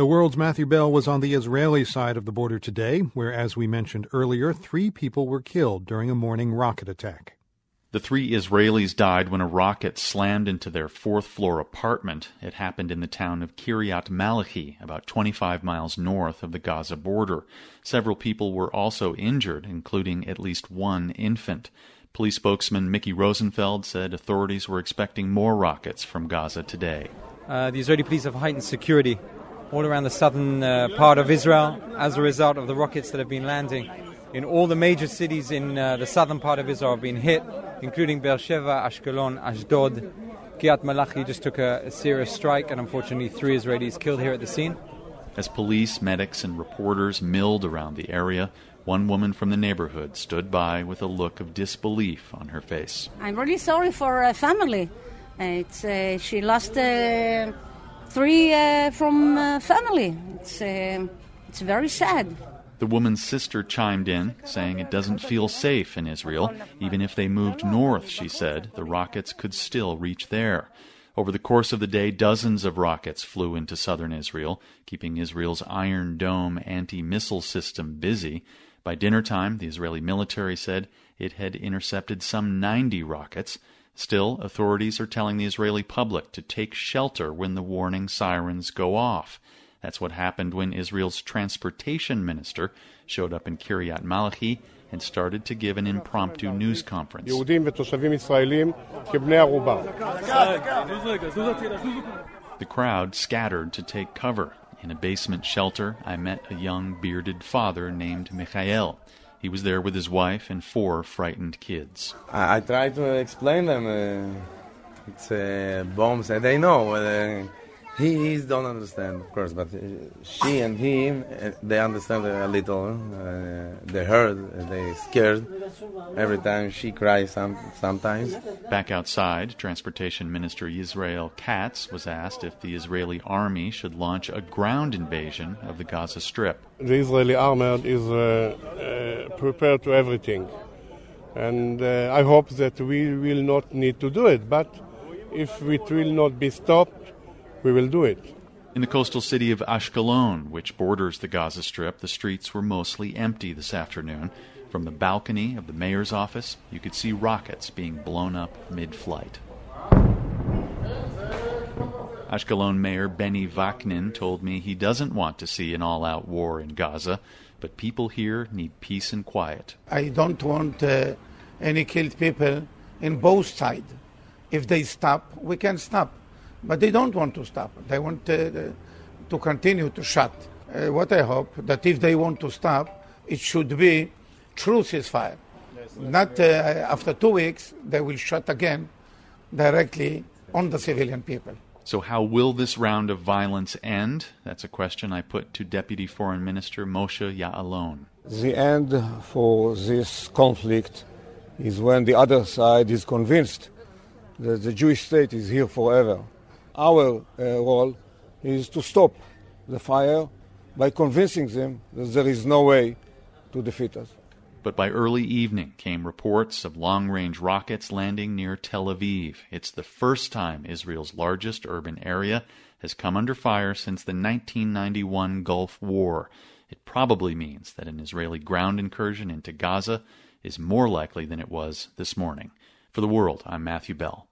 The world's Matthew Bell was on the Israeli side of the border today, where, as we mentioned earlier, three people were killed during a morning rocket attack. The three Israelis died when a rocket slammed into their fourth floor apartment. It happened in the town of Kiryat Malachi, about 25 miles north of the Gaza border. Several people were also injured, including at least one infant. Police spokesman Mickey Rosenfeld said authorities were expecting more rockets from Gaza today. Uh, the Israeli police have heightened security all around the southern uh, part of Israel as a result of the rockets that have been landing in all the major cities in uh, the southern part of Israel have been hit, including Beersheba, Ashkelon, Ashdod. Kiryat Malachi just took a, a serious strike, and unfortunately, three Israelis killed here at the scene. As police, medics, and reporters milled around the area, one woman from the neighborhood stood by with a look of disbelief on her face. I'm really sorry for her family. It's, uh, she lost uh, three uh, from uh, family. It's, uh, it's very sad. The woman's sister chimed in, saying it doesn't feel safe in Israel. Even if they moved north, she said, the rockets could still reach there. Over the course of the day, dozens of rockets flew into southern Israel, keeping Israel's Iron Dome anti missile system busy. By dinner time, the Israeli military said it had intercepted some 90 rockets. Still, authorities are telling the Israeli public to take shelter when the warning sirens go off. That's what happened when Israel's transportation minister showed up in Kiryat Malachi and started to give an impromptu news conference. The crowd scattered to take cover. In a basement shelter, I met a young bearded father named Michael. He was there with his wife and four frightened kids. I, I tried to explain them. Uh, it's uh, bombs, and they know. Uh, he, he don't understand, of course, but uh, she and him, uh, they understand a little. Uh, they heard, they scared. Every time she cries, some, sometimes. Back outside, Transportation Minister Israel Katz was asked if the Israeli army should launch a ground invasion of the Gaza Strip. The Israeli army is uh, uh, prepared to everything, and uh, I hope that we will not need to do it. But if it will not be stopped, we will do it. In the coastal city of Ashkelon, which borders the Gaza Strip, the streets were mostly empty this afternoon. From the balcony of the mayor's office, you could see rockets being blown up mid flight. Ashkelon Mayor Benny Vaknin told me he doesn't want to see an all out war in Gaza, but people here need peace and quiet. I don't want uh, any killed people in both sides. If they stop, we can stop. But they don't want to stop. They want uh, to continue to shut. Uh, what I hope that if they want to stop, it should be true ceasefire. Not uh, after two weeks they will shut again directly on the civilian people. So, how will this round of violence end? That's a question I put to Deputy Foreign Minister Moshe Ya'alon. The end for this conflict is when the other side is convinced that the Jewish state is here forever our uh, role is to stop the fire by convincing them that there is no way to defeat us. But by early evening came reports of long range rockets landing near Tel Aviv. It's the first time Israel's largest urban area has come under fire since the 1991 Gulf War. It probably means that an Israeli ground incursion into Gaza is more likely than it was this morning. For the world, I'm Matthew Bell.